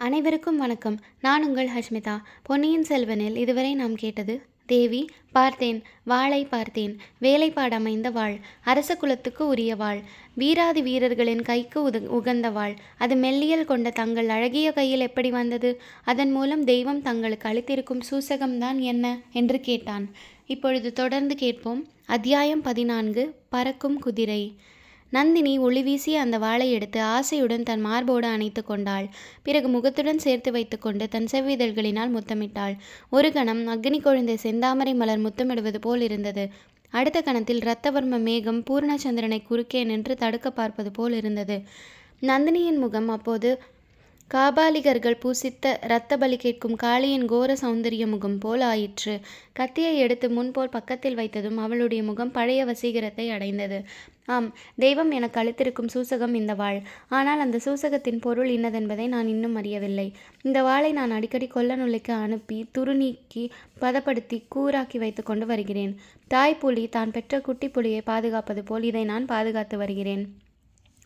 அனைவருக்கும் வணக்கம். நான் உங்கள் ஹஷ்மிதா. பொன்னியின் செல்வனில் இதுவரை நாம் கேட்டது தேவி பார்த்தேன் வாளை பார்த்தேன் வேலைப்பாடமைந்த வாழ் அரச குலத்துக்கு உரிய வாழ் வீராதி வீரர்களின் கைக்கு உத உகந்த வாழ் அது மெல்லியல் கொண்ட தங்கள் அழகிய கையில் எப்படி வந்தது? அதன் மூலம் தெய்வம் தங்களுக்கு அளித்திருக்கும் சூசகம்தான் என்ன? என்று கேட்டான். இப்பொழுது தொடர்ந்து கேட்போம். அத்தியாயம் பதினான்கு பறக்கும் குதிரை. நந்தினி ஒளி வீசிய அந்த வாளை எடுத்து ஆசையுடன் தன் மார்போடு அணைத்து கொண்டாள். பிறகு முகத்துடன் சேர்த்து வைத்துக்கொண்டு தன் செவ்விதழ்களினால் முத்தமிட்டாள். ஒரு கணம் அக்னி குழந்தை செந்தாமரை மலர் முத்தமிடுவது போல் இருந்தது. அடுத்த கணத்தில் இரத்தவர்ம மேகம் பூர்ணச்சந்திரனை குறுக்கே நின்று தடுக்க பார்ப்பது போல் இருந்தது. நந்தினியின் முகம் அப்போது காபாலிகர்கள் பூசித்த இரத்த பலி கேட்கும் காளியின் கோர சௌந்தரிய முகம் போல் ஆயிற்று. கத்தியை எடுத்து முன்போல் பக்கத்தில் வைத்ததும் அவளுடைய முகம் பழைய வசீகரத்தை அடைந்தது. ஆம் தெய்வம் எனக்கு அளித்திருக்கும் சூசகம் இந்த வாள் ஆனால் அந்த சூசகத்தின் பொருள் இன்னதென்பதை நான் இன்னும் அறியவில்லை. இந்த வாளை நான் அடிக்கடி கொல்லநுழைக்கு அனுப்பி துருநீக்கி பதப்படுத்தி கூராக்கி வைத்து கொண்டு வருகிறேன். தாய் புலி தான் பெற்ற குட்டி புலியை பாதுகாப்பது போல் இதை நான் பாதுகாத்து வருகிறேன்.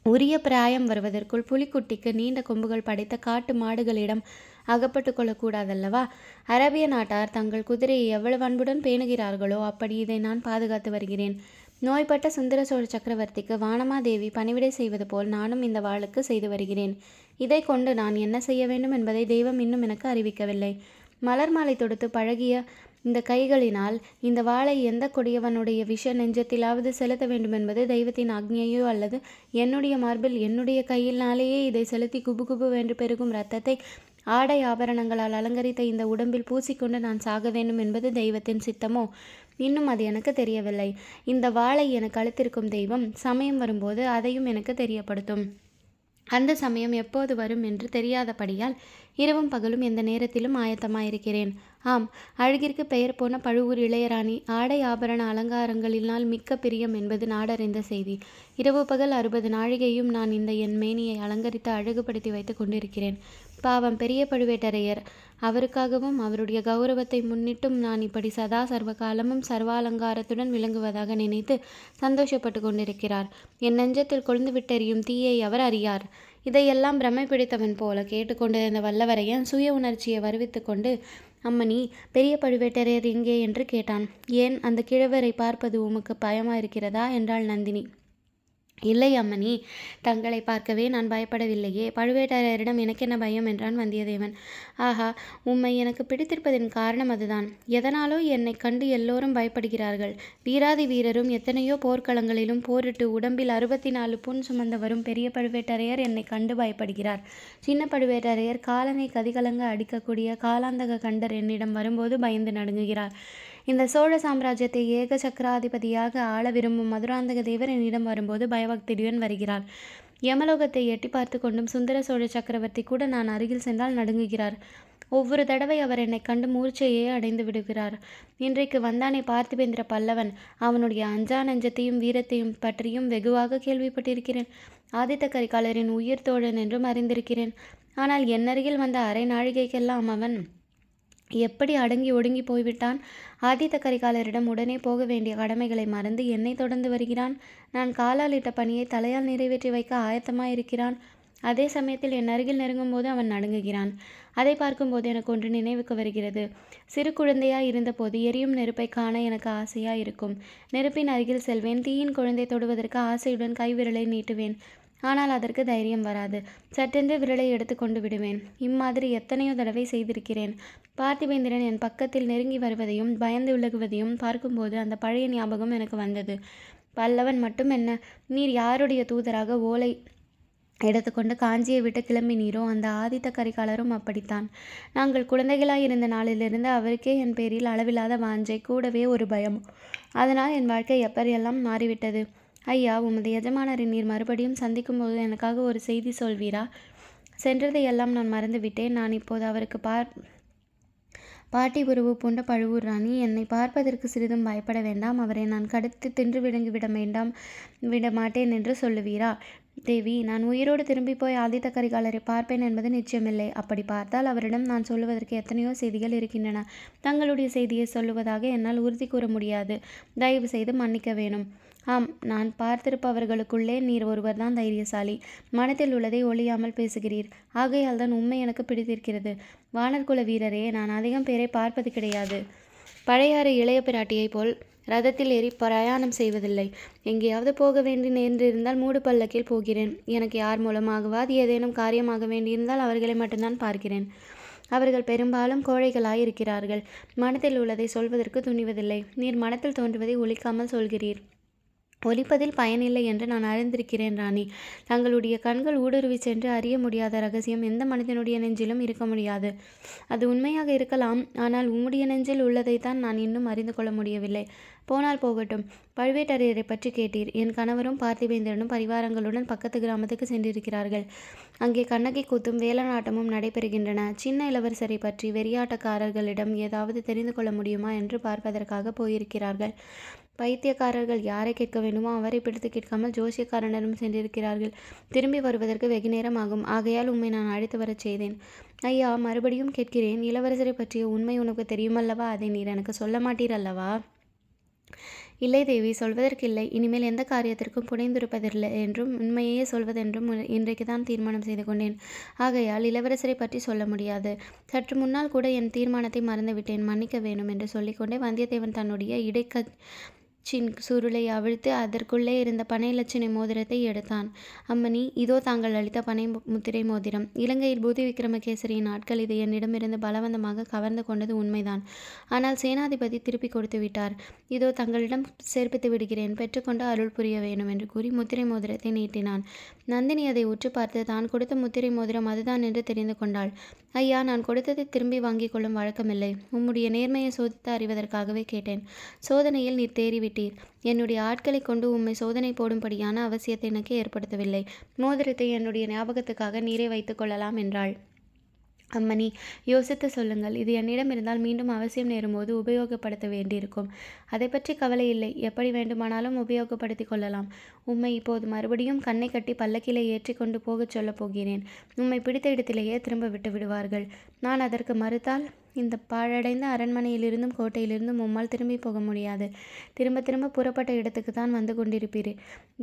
உரிய பிராயம் வருவதற்குள் புலிக்குட்டிக்கு நீண்ட கொம்புகள் படைத்த காட்டு மாடுகளிடம் அகப்பட்டு கொள்ளக்கூடாதல்லவா? அரேபிய நாட்டார் தங்கள் குதிரையை எவ்வளவு அன்புடன் பேணுகிறார்களோ அப்படி இதை நான் பாதுகாத்து வருகிறேன். நோய்பட்ட சுந்தர சோழ சக்கரவர்த்திக்கு வானமாதேவி பணிவிடை செய்வது போல் நானும் இந்த வாளுக்கு செய்து வருகிறேன். இதை கொண்டு நான் என்ன செய்ய வேண்டும் என்பதை தெய்வம் இன்னும் எனக்கு அறிவிக்கவில்லை. மலர் மாலை தொடுத்து பழகிய இந்த கைகளினால் இந்த வாளை எந்த கொடியவனுடைய விஷ நெஞ்சத்திலாவது செலுத்த வேண்டும் என்பது தெய்வத்தின் ஆக்ஞையோ அல்லது என்னுடைய மார்பில் என்னுடைய கையினாலேயே இதை செலுத்தி குபு குபு வென்று பெருகும் இரத்தத்தை ஆடை ஆபரணங்களால் அலங்கரித்த இந்த உடம்பில் பூசிக்கொண்டு நான் சாக வேண்டும் என்பது தெய்வத்தின் சித்தமோ? இன்னும் அது எனக்கு தெரியவில்லை. இந்த வாளை எனக்கு அழுத்திருக்கும் தெய்வம் சமயம் வரும்போது அதையும் எனக்கு தெரியப்படுத்தும். அந்த சமயம் எப்போது வரும் என்று தெரியாதபடியால் இரவும் பகலும் எந்த நேரத்திலும் ஆயத்தமாயிருக்கிறேன். ஆம் அழகிற்கு பெயர் போன பழுவூர் இளையராணி ஆடை ஆபரண அலங்காரங்களினால் மிக்க பிரியம் என்பது நாடறிந்த செய்தி. இரவு பகல் அறுபது நாழிகையும் நான் இந்த என் மேனியை அலங்கரித்து அழகுபடுத்தி வைத்து கொண்டிருக்கிறேன். பாவம் பெரிய பழுவேட்டரையர் அவருக்காகவும் அவருடைய கௌரவத்தை முன்னிட்டும் நான் இப்படி சதா சர்வ காலமும் சர்வாலங்காரத்துடன் விளங்குவதாக நினைத்து சந்தோஷப்பட்டு கொண்டிருக்கிறார். என் நெஞ்சத்தில் கொழுந்து விட்டெறியும் தீயை அவர் அறியார். இதையெல்லாம் பிரமை பிடித்தவன் போல கேட்டுக்கொண்டிருந்த வல்லவரையன் சுய உணர்ச்சியை வருவித்து கொண்டு அம்மணி பெரிய பழுவேட்டரையர் எங்கே? என்று கேட்டான். ஏன்? அந்த கிழவரை பார்ப்பது உமக்கு பயமா இருக்கிறதா என்றாள் நந்தினி. இல்லை அம்மணி தங்களை பார்க்கவே நான் பயப்படவில்லையே. பழுவேட்டரையரிடம் எனக்கென்ன பயம் என்றான் வந்தியத்தேவன். ஆஹா உம்மை எனக்கு பிடித்திருப்பதன் காரணம் அதுதான். எதனாலோ என்னை கண்டு எல்லோரும் பயப்படுகிறார்கள். வீராதி வீரரும் எத்தனையோ போர்க்களங்களிலும் போரிட்டு உடம்பில் அறுபத்தி நாலு புண் சுமந்த வரும் பெரிய பழுவேட்டரையர் என்னை கண்டு பயப்படுகிறார். சின்ன பழுவேட்டரையர் காலனை கதிகலங்க அடிக்கக்கூடிய காலாந்தக கண்டர் என்னிடம் வரும்போது பயந்து நடுங்குகிறார். இந்த சோழ சாம்ராஜ்யத்தை ஏக சக்கராதிபதியாக ஆள விரும்பும் மதுராந்தக தேவர் என்னிடம் வரும்போது பயபக்தியுடன் வருகிறார். யமலோகத்தை எட்டி பார்த்து கொண்டும் சுந்தர சோழ சக்கரவர்த்தி கூட நான் அருகில் சென்றால் நடுங்குகிறார். ஒவ்வொரு தடவை அவர் என்னை கண்டு மூர்ச்சையே அடைந்து விடுகிறார். இன்றைக்கு வந்தானே பார்த்திபேந்திர பல்லவன். அவனுடைய அஞ்சா நெஞ்சத்தையும் வீரத்தையும் பற்றியும் வெகுவாக கேள்விப்பட்டிருக்கிறேன். ஆதித்த கரிகாலரின் உயிர் தோழன் என்றும் அறிந்திருக்கிறேன். ஆனால் என்னருகில் வந்த அரை நாழிகைக்கெல்லாம் அவன் எப்படி அடங்கி ஒடுங்கி போய்விட்டான்? ஆதித்த கரிகாலரிடம் உடனே போக வேண்டிய கடமைகளை மறந்து என்னை தொடர்ந்து வருகிறான். நான் காலால் இட்ட பணியை தலையால் நிறைவேற்றி வைக்க ஆயத்தமாயிருக்கிறான். அதே சமயத்தில் என் அருகில் நெருங்கும் போது அவன் நடுங்குகிறான். அதை பார்க்கும்போது எனக்கு ஒன்று நினைவுக்கு வருகிறது. சிறு குழந்தையாய் இருந்தபோது எரியும் நெருப்பை காண எனக்கு ஆசையாக இருக்கும் நெருப்பின் அருகில் செல்வேன். தீயின் குழந்தை தொடுவதற்கு ஆசையுடன் கைவிரலை நீட்டுவேன். ஆனால் அதற்கு தைரியம் வராது. சட்டென்று விரலை எடுத்து கொண்டு விடுவேன். இம்மாதிரி எத்தனையோ தடவை செய்திருக்கிறேன். பார்த்திபேந்திரன் என் பக்கத்தில் நெருங்கி வருவதையும் பயந்து விலகுவதையும் பார்க்கும்போது அந்த பழைய ஞாபகம் எனக்கு வந்தது. பல்லவன் மட்டும் என்ன? நீர் யாருடைய தூதராக ஓலை எடுத்துக்கொண்டு காஞ்சியை விட்டு கிளம்பினீரோ அந்த ஆதித்த கரிகாலரும் அப்படித்தான். நாங்கள் குழந்தைகளாய் இருந்த நாளிலிருந்து அவருக்கே என் பேரில் அளவில்லாத வாஞ்சை கூடவே ஒரு பயம். அதனால் என் வாழ்க்கை எப்படியெல்லாம் மாறிவிட்டது? ஐயா உமது எஜமானரை நீர் மறுபடியும் சந்திக்கும்போது எனக்காக ஒரு செய்தி சொல்வீரா? சென்றதை எல்லாம் நான் மறந்துவிட்டேன். நான் இப்போது அவருக்கு பார் பாட்டி உருவு பூண்ட பழுவூர் ராணி. என்னை பார்ப்பதற்கு சிறிதும் பயப்பட வேண்டாம். அவரை நான் கடுத்து தின்று விழுங்கி விட வேண்டாம் விட மாட்டேன் என்று சொல்லுவீரா? தேவி நான் உயிரோடு திரும்பி போய் ஆதித்த கரிகாலரை பார்ப்பேன் என்பது நிச்சயமில்லை. அப்படி பார்த்தால் அவரிடம் நான் சொல்லுவதற்கு எத்தனையோ செய்திகள் இருக்கின்றன. தங்களுடைய செய்தியை சொல்லுவதாக என்னால் உறுதி கூற முடியாது. தயவு செய்து மன்னிக்க வேணும். ஆம் நான் பார்த்திருப்பவர்களுக்குள்ளே நீர் ஒருவர்தான் தைரியசாலி. மனத்தில் உள்ளதை ஒளியாமல் பேசுகிறீர். ஆகையால் தான் உண்மை எனக்கு பிடித்திருக்கிறது. வானர்குல வீரரே நான் அதிகம் பேரை பார்ப்பது கிடையாது. பழையாறு இளைய பிராட்டியைப் போல் ரதத்தில் ஏறி பிரயாணம் செய்வதில்லை. எங்கேயாவது போக வேண்டி நேர்ந்திருந்தால் மூடு பல்லக்கில் போகிறேன். எனக்கு யார் மூலமாகவாது ஏதேனும் காரியமாக வேண்டியிருந்தால் அவர்களை மட்டும்தான் பார்க்கிறேன். அவர்கள் பெரும்பாலும் கோழைகளாய் இருக்கிறார்கள் மனத்தில் உள்ளதை சொல்வதற்கு துணிவதில்லை. நீர் மனத்தில் தோன்றுவதை ஒழிக்காமல் சொல்கிறீர். ஒலிப்பதில் பயனில்லை என்று நான் அறிந்திருக்கிறேன் ராணி. தங்களுடைய கண்கள் ஊடுருவி சென்று அறிய முடியாத ரகசியம் எந்த மனிதனுடைய நெஞ்சிலும் இருக்க முடியாது. அது உண்மையாக இருக்கலாம் ஆனால் உம்முடைய நெஞ்சில் உள்ளதைத்தான் நான் இன்னும் அறிந்து கொள்ள முடியவில்லை. போனால் போகட்டும். பழுவேட்டரையரை பற்றி கேட்டீர். என் கணவரும் பார்த்திவேந்திரனும் பரிவாரங்களுடன் பக்கத்து கிராமத்துக்கு சென்றிருக்கிறார்கள். அங்கே கண்ணகி கூத்தும் வேலநாட்டமும் நடைபெறுகின்றன. சின்ன இளவரசரை பற்றி வெறியாட்டக்காரர்களிடம் ஏதாவது தெரிந்து கொள்ள முடியுமா என்று பார்ப்பதற்காக போயிருக்கிறார்கள். பைத்தியக்காரர்கள் யாரை கேட்க வேண்டுமோ அவரை பிடித்து கேட்காமல் ஜோசியக்காரனிடம் சென்றிருக்கிறார்கள். திரும்பி வருவதற்கு வெகு நேரம் ஆகும் ஆகையால் உம்மை நான் அழைத்து வரச் செய்தேன். ஐயா மறுபடியும் கேட்கிறேன். இளவரசரை பற்றிய உண்மை உனக்கு தெரியுமல்லவா? அதை நீர் எனக்கு சொல்ல மாட்டீர் அல்லவா? இல்லை தேவி சொல்வதற்கில்லை. இனிமேல் எந்த காரியத்திற்கும் புனைந்திருப்பதில்லை என்றும் உண்மையே சொல்வதென்றும் இன்றைக்கு தான் தீர்மானம் செய்து கொண்டேன். ஆகையால் இளவரசரை பற்றி சொல்ல முடியாது. சற்று முன்னால் கூட என் தீர்மானத்தை மறந்துவிட்டேன். மன்னிக்க வேணும் என்று சொல்லிக்கொண்டே வந்தியத்தேவன் தன்னுடைய இடைக்க சின் சுருளை அவிழ்த்து அதற்குள்ளே இருந்த பனைலட்சணை மோதிரத்தை எடுத்தான். அம்மணி இதோ தாங்கள் அளித்த பனை முத்திரை மோதிரம். இலங்கையில் பூதி விக்ரமகேசரியின் ஆட்கள் இது என்னிடமிருந்து பலவந்தமாக கவர்ந்து கொண்டது உண்மைதான். ஆனால் சேனாதிபதி திருப்பி கொடுத்து விட்டார். இதோ தங்களிடம் சேர்ப்பித்து விடுகிறேன். பெற்றுக்கொண்டு அருள் புரிய வேணும் என்று கூறி முத்திரை மோதிரத்தை நீட்டினான். நந்தினி அதை உற்று பார்த்து தான் கொடுத்த முத்திரை மோதிரம் அதுதான் என்று தெரிந்து கொண்டாள். ஐயா நான் கொடுத்ததை திரும்பி வாங்கிக் கொள்ளும் வழக்கமில்லை. உம்முடைய நேர்மையை சோதித்து அறிவதற்காகவே கேட்டேன். சோதனையில் நீர் தேறிவிட்டீர். என்னுடைய ஆட்களை கொண்டு உம்மை சோதனை போடும்படியான அவசியத்தை எனக்கு ஏற்படுத்தவில்லை. மோதிரத்தை என்னுடைய ஞாபகத்துக்காக நீரே வைத்துக் கொள்ளலாம் என்றாள். அம்மணி யோசித்து சொல்லுங்கள். இது என்னிடம் இருந்தால் மீண்டும் அவசியம் நேரும்போது உபயோகப்படுத்த வேண்டியிருக்கும். அதை பற்றி கவலை இல்லை. எப்படி வேண்டுமானாலும் உபயோகப்படுத்தி கொள்ளலாம். உம்மை இப்போது மறுபடியும் கண்ணை கட்டி பல்லக்கிலே ஏற்றி கொண்டு போகச் சொல்லப் போகிறேன். உம்மை பிடித்த இடத்திலேயே திரும்ப விட்டு விடுவார்கள். நான் அதற்கு மறுத்தால் இந்த பாழடைந்த அரண்மனையிலிருந்தும் கோட்டையிலிருந்தும் உம்மால் திரும்பி போக முடியாது. திரும்ப திரும்ப புறப்பட்ட இடத்துக்கு தான் வந்து கொண்டிருப்பீர்.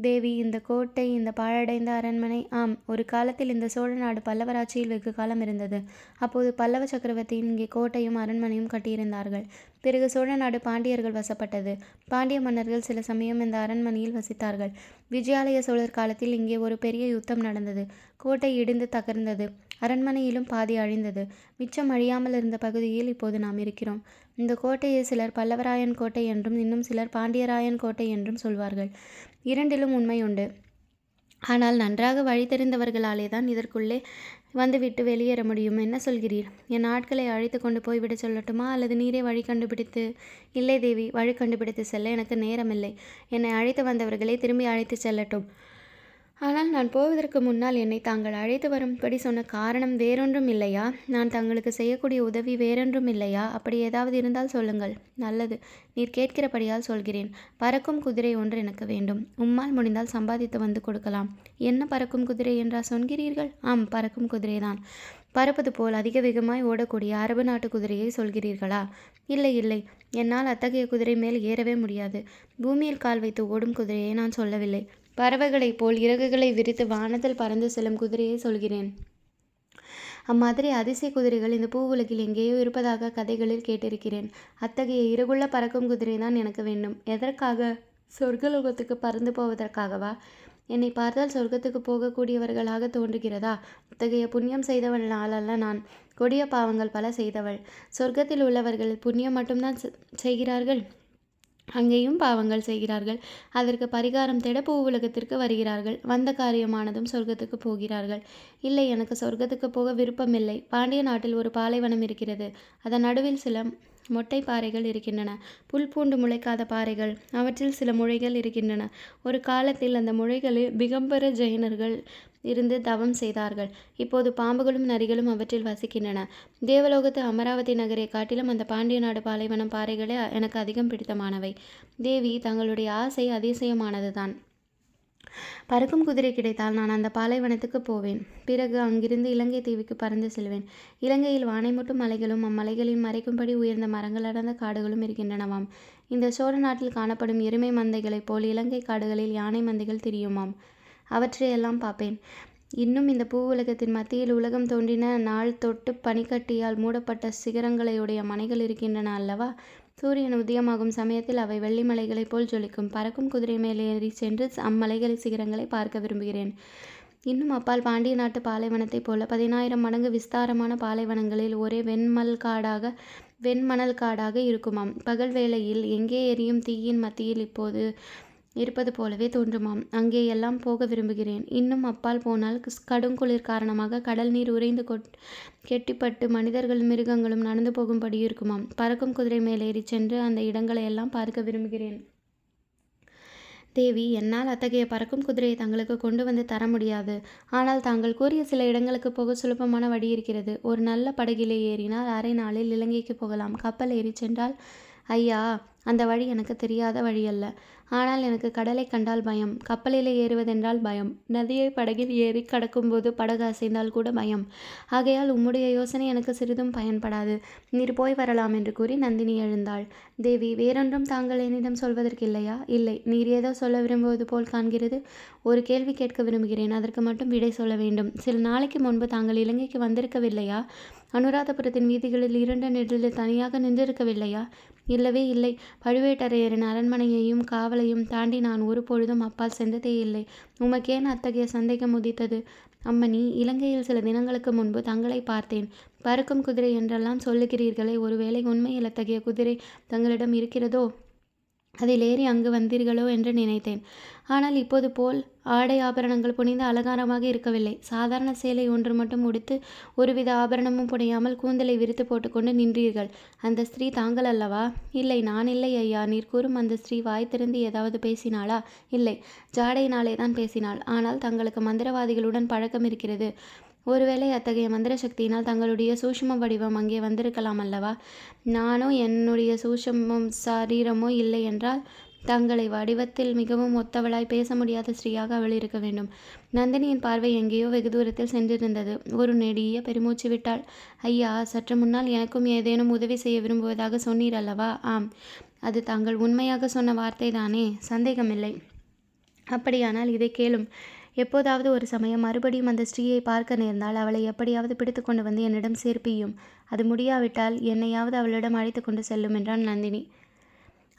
தேவி இந்த கோட்டை இந்த பாழடைந்த அரண்மனை ஆம் ஒரு காலத்தில் இந்த சோழ நாடு பல்லவராட்சியில் வெகு காலம் இருந்தது. அப்போது பல்லவ சக்கரவர்த்தியின் இங்கே கோட்டையும் அரண்மனையும் கட்டியிருந்தார்கள். பிறகு சோழ நாடு பாண்டியர்கள் வசப்பட்டது. பாண்டிய மன்னர்கள் சில சமயம் இந்த அரண்மனையில் வசித்தார்கள். விஜயாலய சோழர் காலத்தில் இங்கே ஒரு பெரிய யுத்தம் நடந்தது. கோட்டை இடிந்து தகர்ந்தது. அரண்மனையிலும் பாதி அழிந்தது. மிச்சம் அழியாமல் இருந்த பகுதியில் இப்போது நாம் இருக்கிறோம். இந்த கோட்டையை சிலர் பல்லவராயன் கோட்டை என்றும் இன்னும் சிலர் பாண்டியராயன் கோட்டை என்றும் சொல்வார்கள். இரண்டிலும் உண்மை உண்டு. ஆனால் நன்றாக வழி தெரிந்தவர்களாலே தான் இதற்குள்ளே வந்துவிட்டு வெளியேற முடியும். என்ன சொல்கிறீர்? என் ஆட்களை அழைத்து கொண்டு போய்விட சொல்லட்டுமா? அல்லது நீரே வழி கண்டுபிடித்து இல்லை தேவி வழி கண்டுபிடித்து செல்ல எனக்கு நேரமில்லை. என்னை அழைத்து வந்தவர்களை திரும்பி அழைத்து செல்லட்டும். ஆனால் நான் போவதற்கு முன்னால் என்னை தாங்கள் அழைத்து வரும்படி சொன்ன காரணம் வேறொன்றும் இல்லையா? நான் தங்களுக்கு செய்யக்கூடிய உதவி வேறொன்றும் இல்லையா? அப்படி ஏதாவது இருந்தால் சொல்லுங்கள். நல்லது. நீர் கேட்கிறபடியால் சொல்கிறேன். பறக்கும் குதிரை ஒன்று எனக்கு வேண்டும். உம்மால் முடிந்தால் சம்பாதித்து வந்து கொடுக்கலாம். என்ன பறக்கும் குதிரை என்றா சொல்கிறீர்கள்? ஆம் பறக்கும் குதிரைதான். பறப்பது போல் அதிக வேகமாய் ஓடக்கூடிய அரபு நாட்டு குதிரையை சொல்கிறீர்களா? இல்லை இல்லை. என்னால் அத்தகைய குதிரை மேல் ஏறவே முடியாது. பூமியில் கால் வைத்து ஓடும் குதிரையை நான் சொல்லவில்லை. பறவைகளைப் போல் இறகுகளை விரித்து வானத்தில் பறந்து செல்லும் குதிரையை சொல்கிறேன். அம்மாதிரி அதிசய குதிரைகள் இந்த பூ உலகில் எங்கேயோ இருப்பதாக கதைகளில் கேட்டிருக்கிறேன். அத்தகைய இறகுள்ள பறக்கும் குதிரை தான் எனக்கு வேண்டும். எதற்காக? சொர்க்கலோகத்துக்கு பறந்து போவதற்காகவா? என்னை பார்த்தால் சொர்க்கத்துக்கு போகக்கூடியவர்களாக தோன்றுகிறதா? அத்தகைய புண்ணியம் செய்தவள் நாளல்ல நான். கொடிய பாவங்கள் பல செய்தவள். சொர்க்கத்தில் உள்ளவர்கள் புண்ணியம் மட்டும்தான் செய்கிறார்கள்? அங்கேயும் பாவங்கள் செய்கிறார்கள். அதற்கு பரிகாரம் தேட பூ உலகத்திற்கு வருகிறார்கள். வந்த காரியமானதும் சொர்க்கத்துக்கு போகிறார்கள். இல்லை எனக்கு சொர்க்கத்துக்கு போக விருப்பமில்லை. பாண்டிய நாட்டில் ஒரு பாலைவனம் இருக்கிறது. அதன் நடுவில் சில மொட்டை பாறைகள் இருக்கின்றன. புல் பூண்டு முளைக்காத பாறைகள் அவற்றில் சில முளைகள் இருக்கின்றன. ஒரு காலத்தில் அந்த முளைகளில் பிகம்பர ஜெயினர்கள் இருந்து தவம் செய்தார்கள். இப்போது பாம்புகளும் நரிகளும் அவற்றில் வசிக்கின்றன. தேவலோகத்து அமராவதி நகரை காட்டிலும் அந்த பாண்டிய நாடு பாலைவனம் பாறைகளே எனக்கு அதிகம் பிடித்தமானவை. தேவி தங்களுடைய ஆசை அதிசயமானதுதான். பறக்கும் குதிரை கிடைத்தால் நான் அந்த பாலைவனத்துக்கு போவேன். பிறகு அங்கிருந்து இலங்கை தீவுக்கு பறந்து செல்வேன். இலங்கையில் வானைமுட்டும் மலைகளும் அம்மலைகளின் மறைக்கும்படி உயர்ந்த மரங்கள் அடர்ந்த காடுகளும் இருக்கின்றனவாம். இந்த சோழ நாட்டில் காணப்படும் எருமை மந்தைகளைப் போல் இலங்கை காடுகளில் யானை மந்தைகள் திரியுமாம்? அவற்றையெல்லாம் பார்ப்பேன். இன்னும் இந்த பூ உலகத்தின் மத்தியில் உலகம் தோன்றின நாள் தொட்டு பனிக்கட்டியால் மூடப்பட்ட சிகரங்களையுடைய மனைகள் இருக்கின்றன அல்லவா? சூரியன் உதயமாகும் சமயத்தில் அவை வெள்ளி மலைகளைப் போல் ஜொலிக்கும். பறக்கும் குதிரை மேலே ஏறி சென்று அம்மலைகளை சிகரங்களை பார்க்க விரும்புகிறேன். இன்னும் அப்பால் பாண்டிய நாட்டு பாலைவனத்தைப் போல பதினாயிரம் மடங்கு விஸ்தாரமான பாலைவனங்களில் ஒரே வெண்மல் காடாக வெண்மணல் காடாக இருக்குமாம். பகல் வேளையில் எங்கே எரியும் தீயின் மத்தியில் இப்போது இருப்பது போலவே தோன்றுமாம். அங்கே எல்லாம் போக விரும்புகிறேன். இன்னும் அப்பால் போனால் கடுங்குளிர் காரணமாக கடல் நீர் உறைந்து கொட் கெட்டிப்பட்டு மனிதர்களும் மிருகங்களும் நடந்து போகும்படி இருக்குமாம். பறக்கும் குதிரை மேலேறி சென்று அந்த இடங்களை எல்லாம் பார்க்க விரும்புகிறேன். தேவி என்னால் அத்தகைய பறக்கும் குதிரையை தங்களுக்கு கொண்டு வந்து தர முடியாது. ஆனால் தாங்கள் கூறிய சில இடங்களுக்கு போக சுலபமான வழி இருக்கிறது. ஒரு நல்ல படகிலே ஏறினால் அரை நாளில் இலங்கைக்கு போகலாம். கப்பல் ஏறி சென்றால் ஐயா அந்த வழி எனக்கு தெரியாத வழி அல்ல. ஆனால் எனக்கு கடலை கண்டால் பயம். கப்பலில் ஏறுவதென்றால் பயம். நதியை படகில் ஏறி கடக்கும்போது படகு அசைந்தால் கூட பயம். ஆகையால் உம்முடைய யோசனை எனக்கு சிறிதும் பயன்படாது. நீர் போய் வரலாம் என்று கூறி நந்தினி எழுந்தாள். தேவி வேறொன்றும் தாங்கள் என்னிடம் சொல்வதற்கு இல்லையா இல்லை. நீர் ஏதோ சொல்ல விரும்புவது போல் காண்கிறது. ஒரு கேள்வி கேட்க விரும்புகிறேன். அதற்கு மட்டும் விடை சொல்ல வேண்டும். சில நாளைக்கு முன்பு தாங்கள் இலங்கைக்கு வந்திருக்கவில்லையா? அனுராதபுரத்தின் வீதிகளில் இரண்டு நெடில் தனியாக நின்றிருக்கவில்லையா? இல்லவே இல்லை. பழுவேட்டரையரின் அரண்மனையையும் காவலையும் தாண்டி நான் ஒரு பொழுதும் அப்பால் சென்றதே இல்லை. உமக்கேன் அத்தகைய சந்தேகம் உதித்தது? அம்மணி இலங்கையில் சில தினங்களுக்கு முன்பு தங்களை பார்த்தேன். பறக்கும் குதிரை என்றெல்லாம் சொல்லுகிறீர்களே ஒருவேளை உண்மையில் அத்தகைய குதிரை தங்களிடம் இருக்கிறதோ? அதில் ஏறி அங்கு வந்தீர்களோ என்று நினைத்தேன். ஆனால் இப்போது போல் ஆடை ஆபரணங்கள் புனிந்த அலங்காரமாக இருக்கவில்லை. சாதாரண சேலை ஒன்று மட்டும் உடுத்து ஒருவித ஆபரணமும் புனையாமல் கூந்தலை விரித்து போட்டுக்கொண்டு நின்றீர்கள். அந்த ஸ்திரீ தாங்கள் அல்லவா? இல்லை நான் இல்லை ஐயா. நீர் கூறும் அந்த ஸ்திரீ வாய் திறந்து ஏதாவது பேசினாளா? இல்லை. ஜாடையினாலே தான் பேசினாள். ஆனால் தங்களுக்கு மந்திரவாதிகளுடன் பழக்கம் இருக்கிறது. ஒருவேளை அத்தகைய மந்திர சக்தியினால் தங்களுடைய சூஷ்ம வடிவம் அங்கே வந்திருக்கலாம் அல்லவா? நானோ என்னுடைய சூஷமம் சரீரமோ இல்லை என்றால் தங்களை வடிவத்தில் மிகவும் ஒத்தவளாய் பேச முடியாத ஸ்ரீயாக அவள் இருக்க வேண்டும். நந்தினியின் பார்வை எங்கேயோ வெகு தூரத்தில் சென்றிருந்தது. ஒரு நெடிய பெருமூச்சு விட்டாள். ஐயா சற்று முன்னால் எனக்கும் ஏதேனும் உதவி செய்ய விரும்புவதாக சொன்னீர் அல்லவா? ஆம். அது தாங்கள் உண்மையாக சொன்ன வார்த்தை தானே சந்தேகமில்லை. அப்படியானால் இதை கேளும். எப்போதாவது ஒரு சமயம் மறுபடியும் அந்த ஸ்ரீயை பார்க்க நேர்ந்தால் அவளை எப்படியாவது பிடித்து கொண்டு வந்து என்னிடம் சேர்ப்பியும். அது முடியாவிட்டால் என்னையாவது அவளிடம் அழைத்து கொண்டு செல்லும் என்றான் நந்தினி.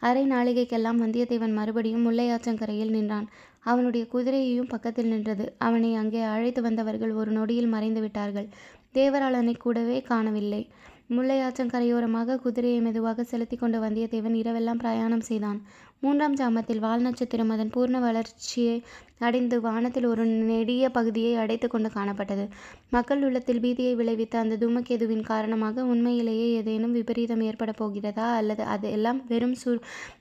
அரை நாளிகைக்கெல்லாம் வந்தியத்தேவன் மறுபடியும் முல்லையாற்றங்கரையில் நின்றான். அவனுடைய குதிரையையும் பக்கத்தில் நின்றது. அவனை அங்கே அழைத்து வந்தவர்கள் ஒரு நொடியில் மறைந்து விட்டார்கள். தேவராளனை கூடவே காணவில்லை. முல்லையாற்றங்கரையோரமாக குதிரையை மெதுவாக செலுத்தி கொண்டு வந்தியத்தேவன் இரவெல்லாம் பிரயாணம் செய்தான். மூன்றாம் ஜாமத்தில் வால் நட்சத்திரம் அதன் பூர்ண வளர்ச்சியை அடைந்து வானத்தில் ஒரு நெடிய பகுதியை அடைத்து கொண்டு காணப்பட்டது. மக்கள் உள்ளத்தில் பீதியை விளைவித்த அந்த தூமக்கேதுவின் காரணமாக உண்மையிலேயே ஏதேனும் விபரீதம் ஏற்பட போகிறதா? அல்லது அது எல்லாம் வெறும் சு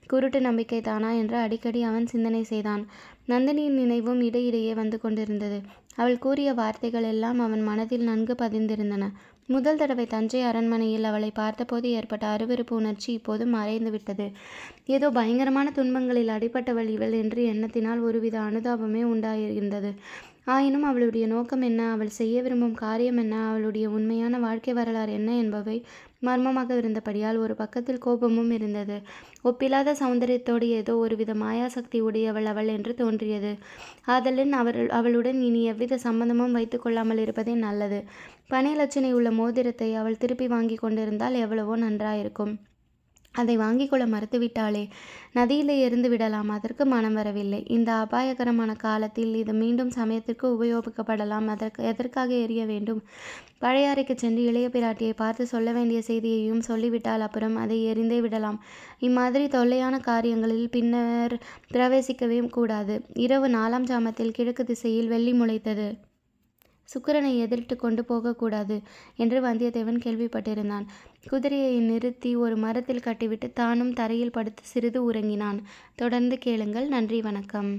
குருட்டு நம்பிக்கை தானா என்று அடிக்கடி அவன் சிந்தனை செய்தான். நந்தினியின் நினைவும் இடையிடையே வந்து கொண்டிருந்தது. அவள் கூறிய வார்த்தைகள் எல்லாம் அவன் மனதில் நன்கு பதிந்திருந்தன. முதல் தடவை தஞ்சை அரண்மனையில் அவளை பார்த்தபோது ஏற்பட்ட அருவருப்பு உணர்ச்சி இப்போது மறைந்து விட்டது ஏதோ பயங்கரமான துன்பங்களில் அடிபட்டவள் இவள் என்று எண்ணத்தினால் ஒருவித அனுதாபமே உண்டாயிருந்தது. ஆயினும் அவளுடைய நோக்கம் என்ன அவள் செய்ய விரும்பும் காரியம் என்ன அவளுடைய உண்மையான வாழ்க்கை வரலாறு என்ன என்பவை மர்மமாக இருந்தபடியால் ஒரு பக்கத்தில் கோபமும் இருந்தது. ஒப்பில்லாத சௌந்தரியத்தோடு ஏதோ ஒருவித மாயாசக்தி உடையவள் அவள் என்று தோன்றியது. ஆதலின் அவள் அவளுடன் இனி எவ்வித சம்பந்தமும் வைத்து கொள்ளாமல் இருப்பதே நல்லது. பனைலட்சணை உள்ள மோதிரத்தை அவள் திருப்பி வாங்கி கொண்டிருந்தால் எவ்வளவோ நன்றாயிருக்கும். அதை வாங்கிக் கொள்ள மறுத்துவிட்டாளே. நதியிலே எரிந்து விடலாம் அதற்கு மனம் வரவில்லை. இந்த அபாயகரமான காலத்தில் இது மீண்டும் சமயத்திற்கு உபயோகிக்கப்படலாம் அதற்கு எதற்காக எரிய வேண்டும்? பழையாறைக்கு சென்று இளைய பிராட்டியை பார்த்து சொல்ல வேண்டிய செய்தியையும் சொல்லிவிட்டால் அப்புறம் அதை எரிந்தே விடலாம். இம்மாதிரி தொல்லையான காரியங்களில் பின்னர் பிரவேசிக்கவே கூடாது. இரவு நாலாம் ஜாமத்தில் கிழக்கு திசையில் வெள்ளி முளைத்தது. சுக்கிரனை எதிர்த்து கொண்டு போகக்கூடாது என்று வந்தியத்தேவன் கேள்விப்பட்டிருந்தான். குதிரையை நிறுத்தி ஒரு மரத்தில் கட்டிவிட்டு தானும் தரையில் படுத்து சிறிது உறங்கினான். தொடர்ந்து கேளுங்கள். நன்றி. வணக்கம்.